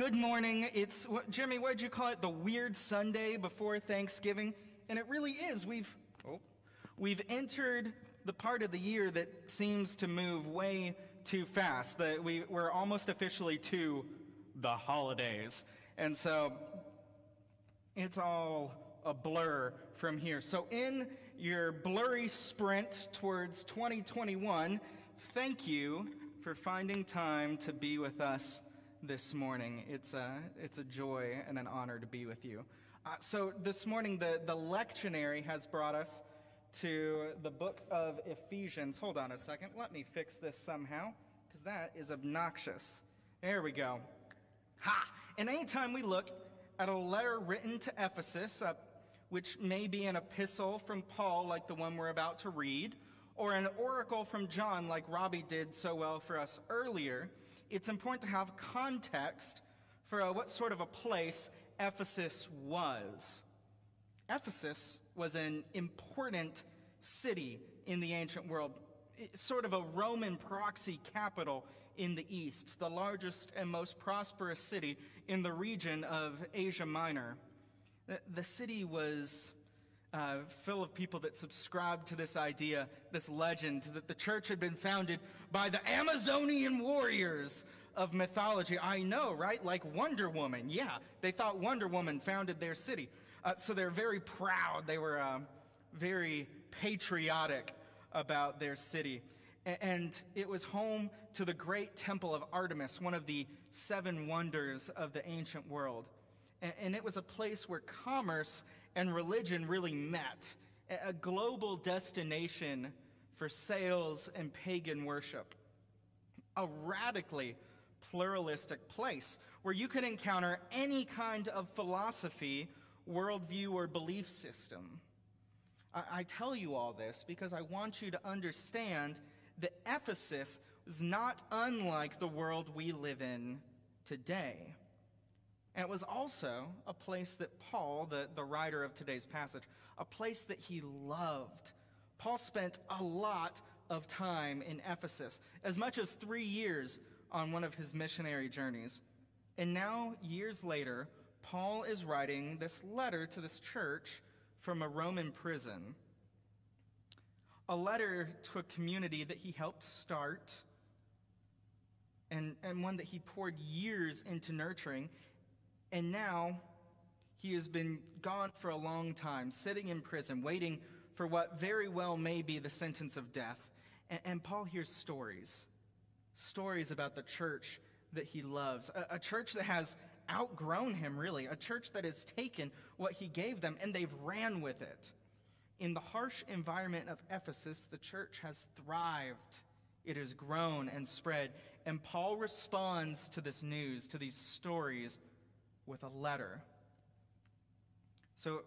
Good morning. It's Jimmy. What did you call it? The weird Sunday before Thanksgiving, and it really is. We've oh, we've entered the part of the year that seems to move way too fast. That we we're almost officially to the holidays, and so it's all a blur from here. So in your blurry sprint towards 2021, thank you for finding time to be with us this morning. It's a, it's a joy and an honor to be with you. Uh, so this morning, the, the lectionary has brought us to the book of Ephesians. Hold on a second. Let me fix this somehow, because that is obnoxious. There we go. Ha! And anytime we look at a letter written to Ephesus, uh, which may be an epistle from Paul, like the one we're about to read, or an oracle from John, like Robbie did so well for us earlier, it's important to have context for uh, what sort of a place Ephesus was. Ephesus was an important city in the ancient world, sort of a Roman proxy capital in the east, the largest and most prosperous city in the region of Asia Minor. The city was uh, full of people that subscribed to this idea, this legend, that the church had been founded by the Amazonian warriors of mythology. I know, right? Like Wonder Woman. Yeah, they thought Wonder Woman founded their city. Uh, so they're very proud. They were uh, very patriotic about their city. And it was home to the great temple of Artemis, one of the seven wonders of the ancient world and it was a place where commerce and religion really met, a global destination for sales and pagan worship. A radically pluralistic place where you could encounter any kind of philosophy, worldview, or belief system. I, I tell you all this because I want you to understand that Ephesus was not unlike the world we live in today. And it was also a place that Paul, the, the writer of today's passage, a place that he loved. Paul spent a lot of time in Ephesus, as much as three years on one of his missionary journeys. And now, years later, Paul is writing this letter to this church from a Roman prison. A letter to a community that he helped start and, and one that he poured years into nurturing and now he has been gone for a long time, sitting in prison, waiting for what very well may be the sentence of death. And, and Paul hears stories stories about the church that he loves, a, a church that has outgrown him, really, a church that has taken what he gave them and they've ran with it. In the harsh environment of Ephesus, the church has thrived. It has grown and spread. And Paul responds to this news, to these stories with a letter. So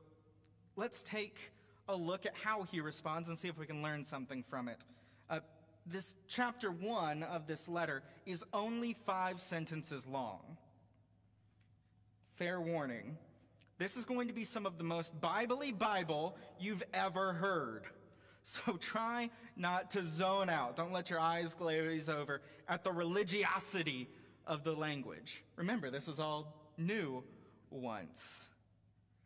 let's take a look at how he responds and see if we can learn something from it. Uh, this chapter one of this letter is only five sentences long. Fair warning. This is going to be some of the most biblically Bible you've ever heard. So try not to zone out. Don't let your eyes glaze over at the religiosity of the language. Remember, this was all new once.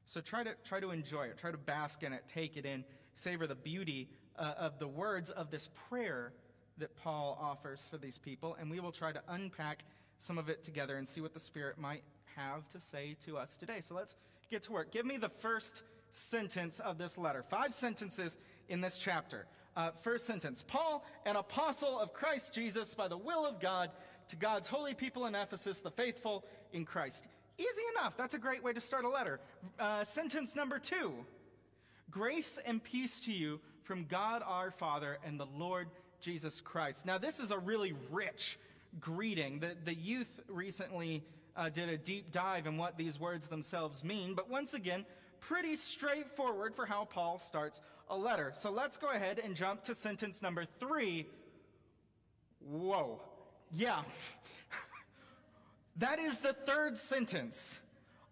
So try to, try to enjoy it, try to bask in it, take it in, savor the beauty uh, of the words of this prayer that Paul offers for these people, and we will try to unpack some of it together and see what the Spirit might have to say to us today. So let's get to work. Give me the first sentence of this letter. Five sentences in this chapter. Uh, first sentence Paul, an apostle of Christ Jesus by the will of God, to God's holy people in Ephesus, the faithful in Christ. Easy enough. That's a great way to start a letter. Uh, sentence number two Grace and peace to you from God our Father and the Lord Jesus Christ. Now, this is a really rich greeting. The, the youth recently uh, did a deep dive in what these words themselves mean, but once again, pretty straightforward for how Paul starts a letter. So let's go ahead and jump to sentence number three. Whoa. Yeah. That is the third sentence.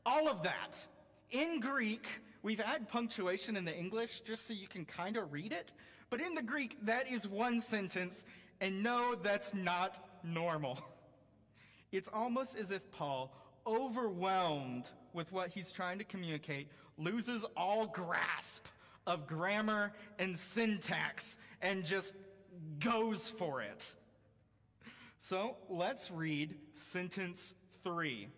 All of that. In Greek, we've had punctuation in the English just so you can kind of read it. But in the Greek, that is one sentence. And no, that's not normal. It's almost as if Paul overwhelmed with what he's trying to communicate, loses all grasp of grammar and syntax and just goes for it. So let's read sentence three.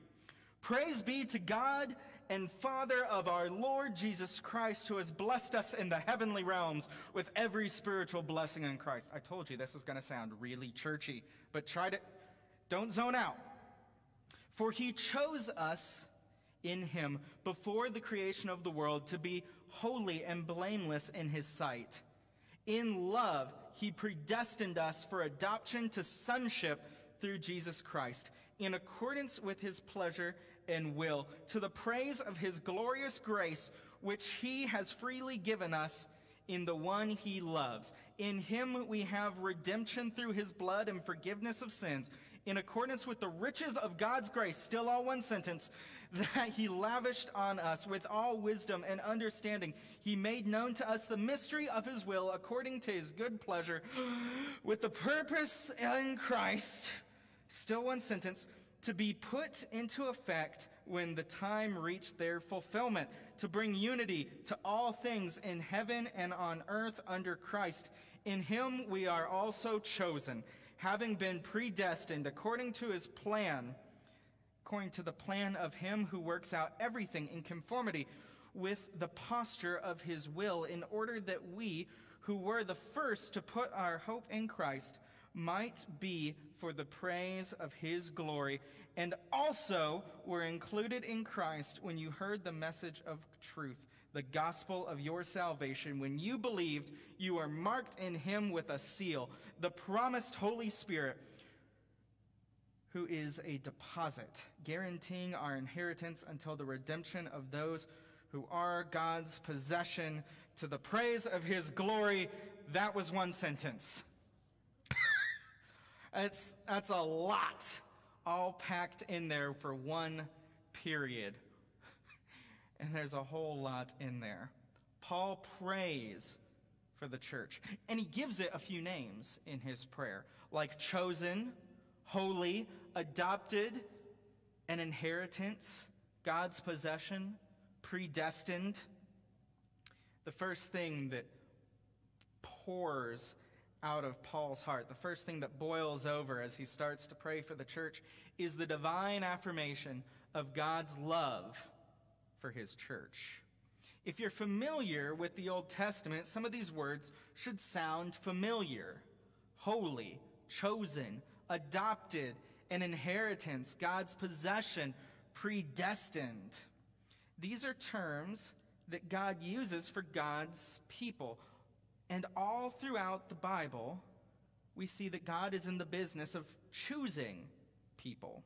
Praise be to God and Father of our Lord Jesus Christ, who has blessed us in the heavenly realms with every spiritual blessing in Christ. I told you this was going to sound really churchy, but try to, don't zone out. For he chose us in him before the creation of the world to be holy and blameless in his sight. In love, he predestined us for adoption to sonship through Jesus Christ, in accordance with his pleasure and will, to the praise of his glorious grace, which he has freely given us in the one he loves. In him we have redemption through his blood and forgiveness of sins in accordance with the riches of God's grace, still all one sentence, that he lavished on us with all wisdom and understanding. He made known to us the mystery of his will according to his good pleasure, with the purpose in Christ, still one sentence, to be put into effect when the time reached their fulfillment, to bring unity to all things in heaven and on earth under Christ. In him we are also chosen having been predestined according to his plan, according to the plan of him who works out everything in conformity with the posture of his will, in order that we, who were the first to put our hope in Christ, might be for the praise of his glory, and also were included in Christ when you heard the message of truth the gospel of your salvation. When you believed, you are marked in him with a seal, the promised Holy Spirit, who is a deposit, guaranteeing our inheritance until the redemption of those who are God's possession to the praise of his glory. That was one sentence. that's, that's a lot all packed in there for one period and there's a whole lot in there. Paul prays for the church, and he gives it a few names in his prayer, like chosen, holy, adopted, an inheritance, God's possession, predestined. The first thing that pours out of Paul's heart, the first thing that boils over as he starts to pray for the church, is the divine affirmation of God's love for his church. If you're familiar with the Old Testament, some of these words should sound familiar holy, chosen, adopted, an inheritance, God's possession, predestined. These are terms that God uses for God's people. And all throughout the Bible, we see that God is in the business of choosing people.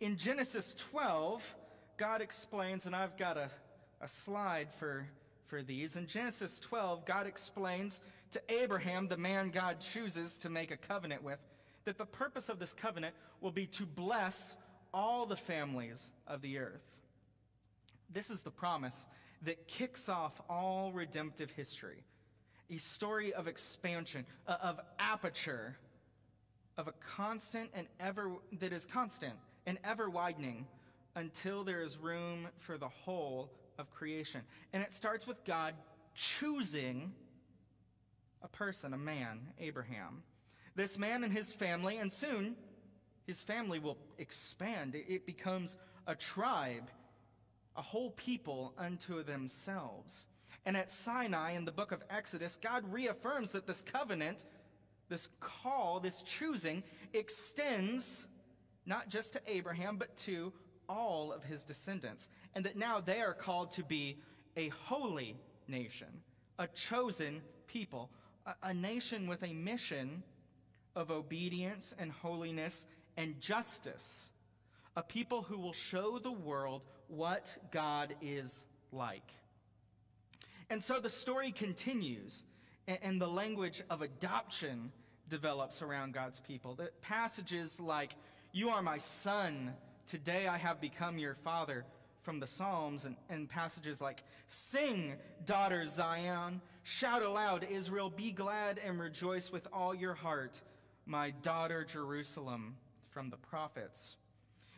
In Genesis 12, God explains, and I've got a, a slide for, for these. In Genesis 12, God explains to Abraham, the man God chooses to make a covenant with, that the purpose of this covenant will be to bless all the families of the earth. This is the promise that kicks off all redemptive history a story of expansion, of aperture, of a constant and ever, that is constant and ever widening until there is room for the whole of creation. And it starts with God choosing a person, a man, Abraham. This man and his family, and soon his family will expand. It becomes a tribe, a whole people unto themselves. And at Sinai in the book of Exodus, God reaffirms that this covenant, this call, this choosing, extends not just to Abraham, but to all of his descendants, and that now they are called to be a holy nation, a chosen people, a, a nation with a mission of obedience and holiness and justice, a people who will show the world what God is like. And so the story continues, and, and the language of adoption develops around God's people. The passages like, You are my son Today I have become your father from the Psalms and, and passages like, Sing, daughter Zion, shout aloud, Israel, be glad and rejoice with all your heart, my daughter Jerusalem, from the prophets.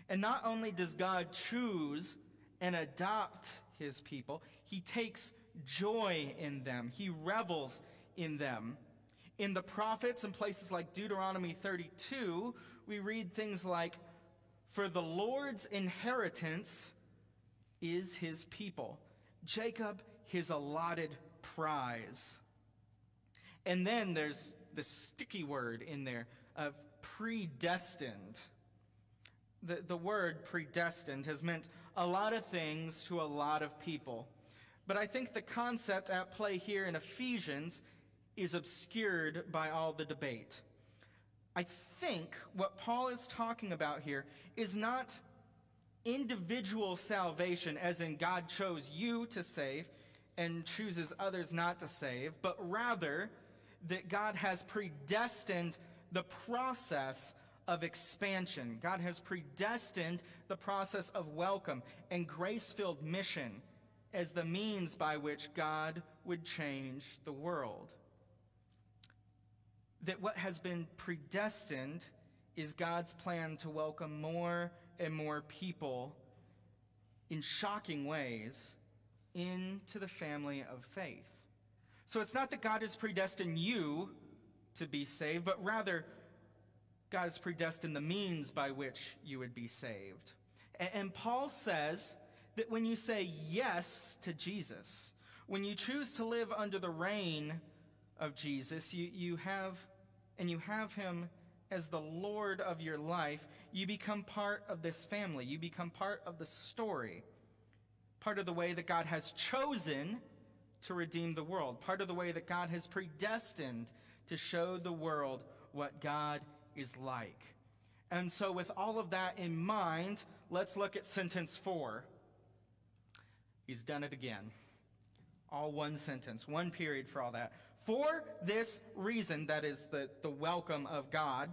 And not only does God choose and adopt his people, he takes joy in them, he revels in them. In the prophets and places like Deuteronomy 32, we read things like, For the Lord's inheritance is his people, Jacob his allotted prize. And then there's the sticky word in there of predestined. The, the word predestined has meant a lot of things to a lot of people. But I think the concept at play here in Ephesians is obscured by all the debate. I think what Paul is talking about here is not individual salvation, as in God chose you to save and chooses others not to save, but rather that God has predestined the process of expansion. God has predestined the process of welcome and grace filled mission as the means by which God would change the world. That what has been predestined is God's plan to welcome more and more people in shocking ways into the family of faith. So it's not that God has predestined you to be saved, but rather God has predestined the means by which you would be saved. And, Paul says that when you say yes to Jesus, when you choose to live under the reign of Jesus, you, you have, and you have him as the Lord of your life, you become part of this family. You become part of the story, part of the way that God has chosen to redeem the world, part of the way that God has predestined to show the world what God is like. And so, with all of that in mind, let's look at sentence four. He's done it again. All one sentence, one period for all that. For this reason, that is the, the welcome of God,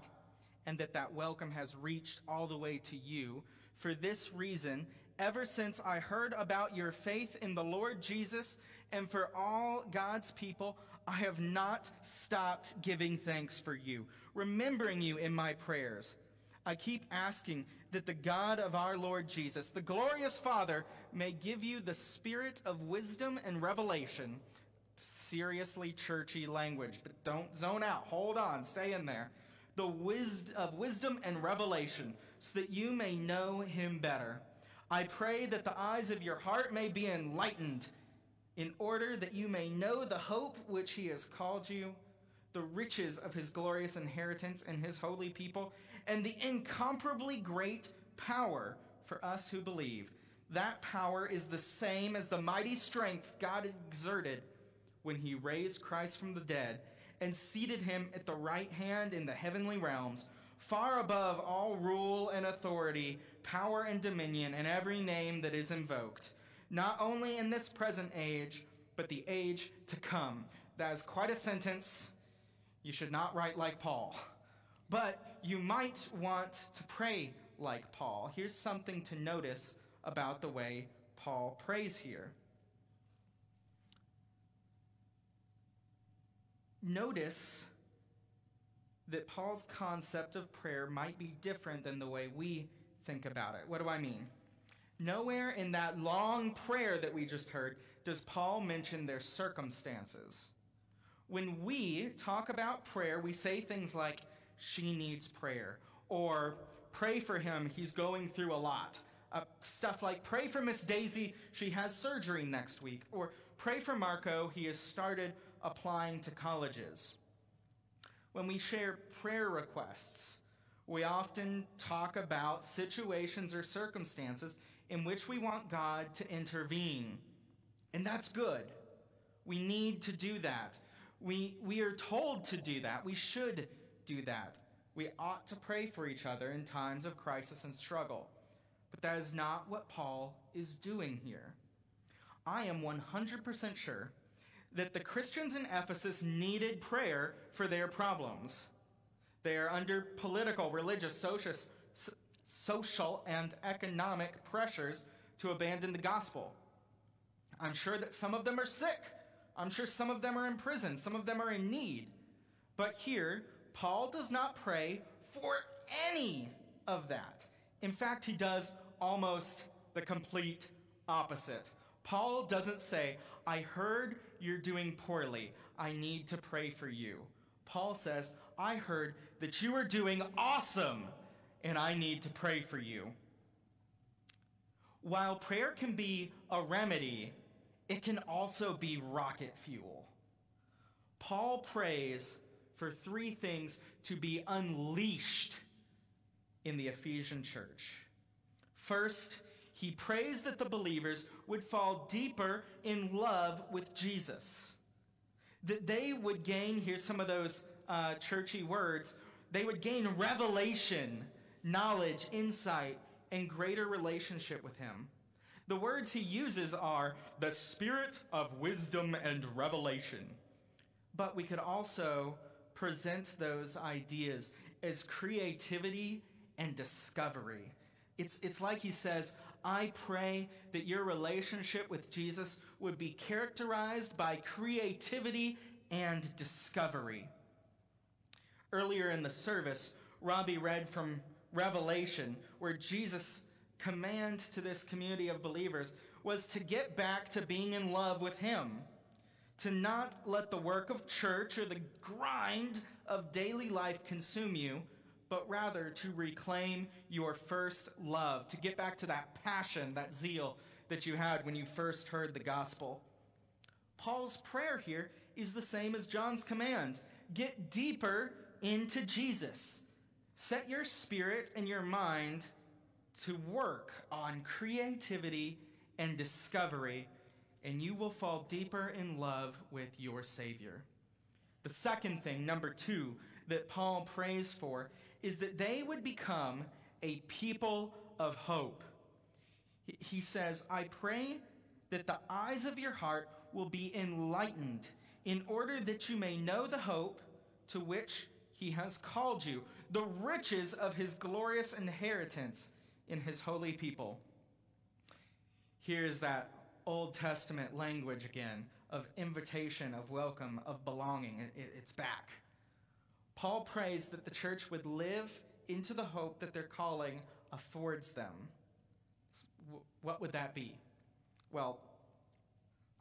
and that that welcome has reached all the way to you. For this reason, ever since I heard about your faith in the Lord Jesus and for all God's people, I have not stopped giving thanks for you, remembering you in my prayers. I keep asking that the God of our Lord Jesus, the glorious Father, may give you the spirit of wisdom and revelation. Seriously churchy language. But don't zone out. Hold on. Stay in there. The wisdom of wisdom and revelation, so that you may know him better. I pray that the eyes of your heart may be enlightened in order that you may know the hope which he has called you, the riches of his glorious inheritance in his holy people, and the incomparably great power for us who believe. That power is the same as the mighty strength God exerted when he raised Christ from the dead and seated him at the right hand in the heavenly realms, far above all rule and authority, power and dominion, and every name that is invoked not only in this present age, but the age to come. That is quite a sentence. You should not write like Paul. But you might want to pray like Paul. Here's something to notice about the way Paul prays here. Notice that Paul's concept of prayer might be different than the way we think about it. What do I mean? Nowhere in that long prayer that we just heard does Paul mention their circumstances. When we talk about prayer, we say things like, she needs prayer, or pray for him, he's going through a lot. Uh, stuff like, pray for Miss Daisy, she has surgery next week, or pray for Marco, he has started applying to colleges. When we share prayer requests, we often talk about situations or circumstances in which we want God to intervene. And that's good. We need to do that. We, we are told to do that. We should do that. We ought to pray for each other in times of crisis and struggle. But that is not what Paul is doing here. I am 100% sure that the Christians in Ephesus needed prayer for their problems. They are under political, religious, social, and economic pressures to abandon the gospel. I'm sure that some of them are sick. I'm sure some of them are in prison. Some of them are in need. But here, Paul does not pray for any of that. In fact, he does almost the complete opposite. Paul doesn't say, I heard you're doing poorly. I need to pray for you. Paul says, I heard that you are doing awesome, and I need to pray for you. While prayer can be a remedy, it can also be rocket fuel. Paul prays for three things to be unleashed in the Ephesian church. First, he prays that the believers would fall deeper in love with Jesus. That they would gain, here's some of those uh, churchy words, they would gain revelation, knowledge, insight, and greater relationship with him. The words he uses are the spirit of wisdom and revelation. But we could also present those ideas as creativity and discovery. It's, it's like he says, I pray that your relationship with Jesus would be characterized by creativity and discovery. Earlier in the service, Robbie read from Revelation, where Jesus' command to this community of believers was to get back to being in love with Him, to not let the work of church or the grind of daily life consume you, but rather to reclaim your first love, to get back to that passion, that zeal that you had when you first heard the gospel. Paul's prayer here is the same as John's command get deeper into Jesus. Set your spirit and your mind to work on creativity and discovery, and you will fall deeper in love with your Savior. The second thing, number two, that Paul prays for is that they would become a people of hope. He says, I pray that the eyes of your heart will be enlightened in order that you may know the hope to which he has called you, the riches of his glorious inheritance in his holy people. Here's that Old Testament language again of invitation, of welcome, of belonging. It's back. Paul prays that the church would live into the hope that their calling affords them. What would that be? Well,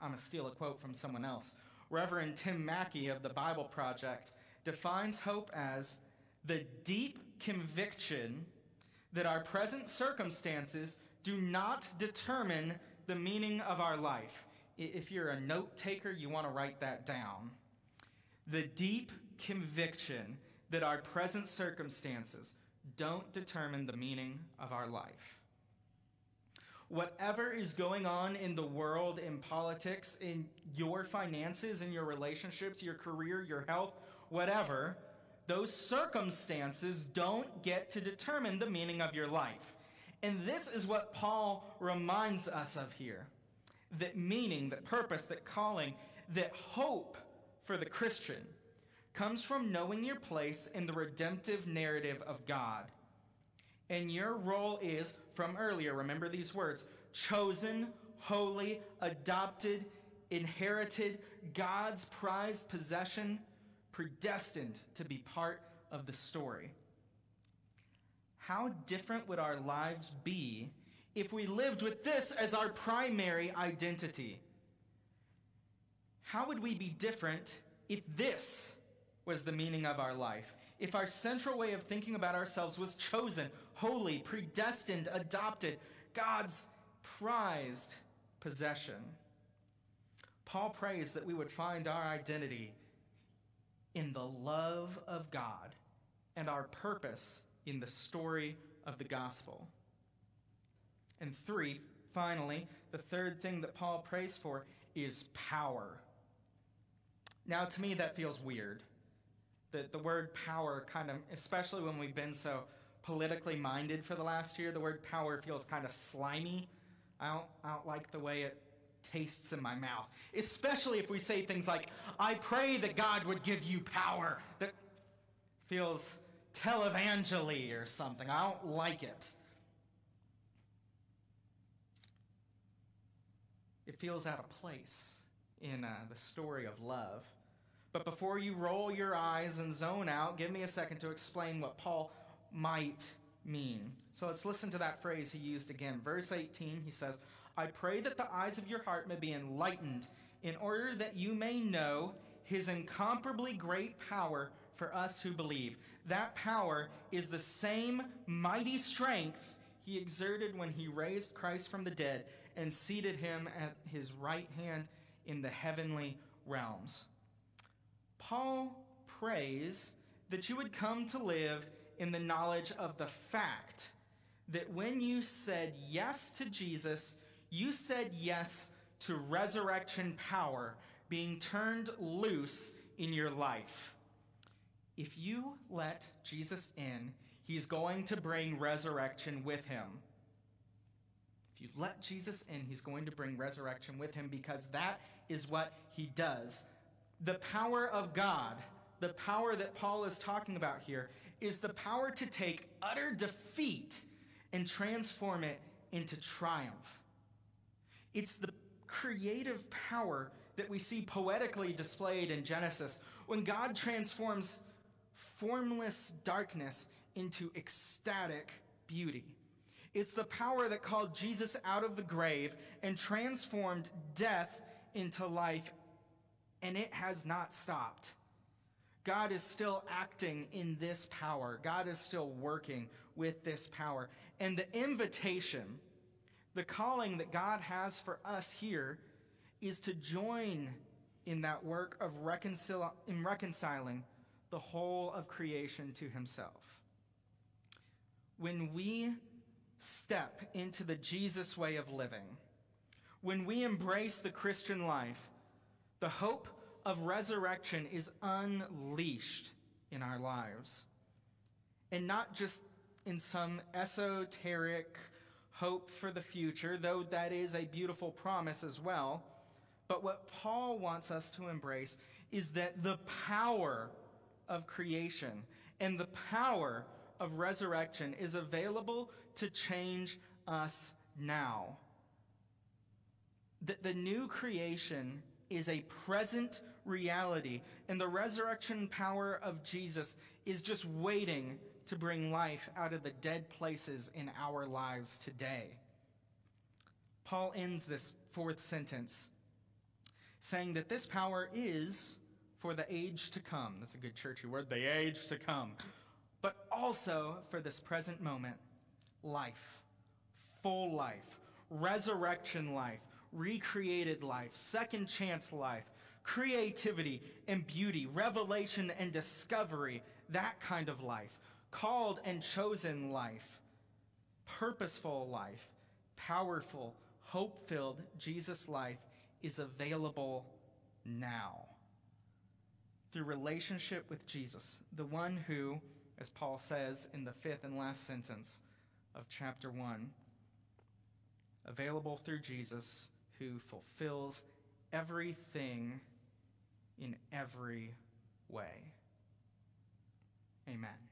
I'm going to steal a quote from someone else. Reverend Tim Mackie of the Bible Project defines hope as the deep conviction that our present circumstances do not determine the meaning of our life. If you're a note taker, you want to write that down. The deep conviction that our present circumstances don't determine the meaning of our life. Whatever is going on in the world, in politics, in your finances, in your relationships, your career, your health, whatever, those circumstances don't get to determine the meaning of your life. And this is what Paul reminds us of here that meaning, that purpose, that calling, that hope for the Christian comes from knowing your place in the redemptive narrative of God. And your role is, from earlier, remember these words chosen, holy, adopted, inherited, God's prized possession predestined to be part of the story. How different would our lives be if we lived with this as our primary identity? How would we be different if this was the meaning of our life? If our central way of thinking about ourselves was chosen, holy, predestined, adopted, God's prized possession? Paul prays that we would find our identity in the love of God and our purpose in the story of the gospel. And three, finally, the third thing that Paul prays for is power. Now, to me, that feels weird. The, the word power kind of, especially when we've been so politically minded for the last year, the word power feels kind of slimy. I don't, I don't like the way it tastes in my mouth. Especially if we say things like, I pray that God would give you power. That feels televangely or something. I don't like it. It feels out of place in uh, the story of love. But before you roll your eyes and zone out, give me a second to explain what Paul might mean? So let's listen to that phrase he used again. Verse 18, he says, I pray that the eyes of your heart may be enlightened, in order that you may know his incomparably great power for us who believe. That power is the same mighty strength he exerted when he raised Christ from the dead and seated him at his right hand in the heavenly realms. Paul prays that you would come to live in the knowledge of the fact that when you said yes to Jesus, you said yes to resurrection power being turned loose in your life. If you let Jesus in, he's going to bring resurrection with him. If you let Jesus in, he's going to bring resurrection with him because that is what he does. The power of God, the power that Paul is talking about here, is the power to take utter defeat and transform it into triumph. It's the creative power that we see poetically displayed in Genesis when God transforms formless darkness into ecstatic beauty. It's the power that called Jesus out of the grave and transformed death into life, and it has not stopped. God is still acting in this power. God is still working with this power. And the invitation, the calling that God has for us here is to join in that work of reconcil- in reconciling the whole of creation to himself. When we step into the Jesus way of living, when we embrace the Christian life, the hope of resurrection is unleashed in our lives. And not just in some esoteric hope for the future, though that is a beautiful promise as well. But what Paul wants us to embrace is that the power of creation and the power of resurrection is available to change us now. That the new creation is a present reality, and the resurrection power of Jesus is just waiting to bring life out of the dead places in our lives today. Paul ends this fourth sentence saying that this power is for the age to come. That's a good churchy word, the age to come. But also for this present moment life, full life, resurrection life, recreated life, second chance life, creativity and beauty, revelation and discovery, that kind of life, called and chosen life, purposeful life, powerful, hope filled Jesus life is available now. Through relationship with Jesus, the one who, as Paul says in the fifth and last sentence of chapter 1, available through Jesus who fulfills everything in every way. Amen.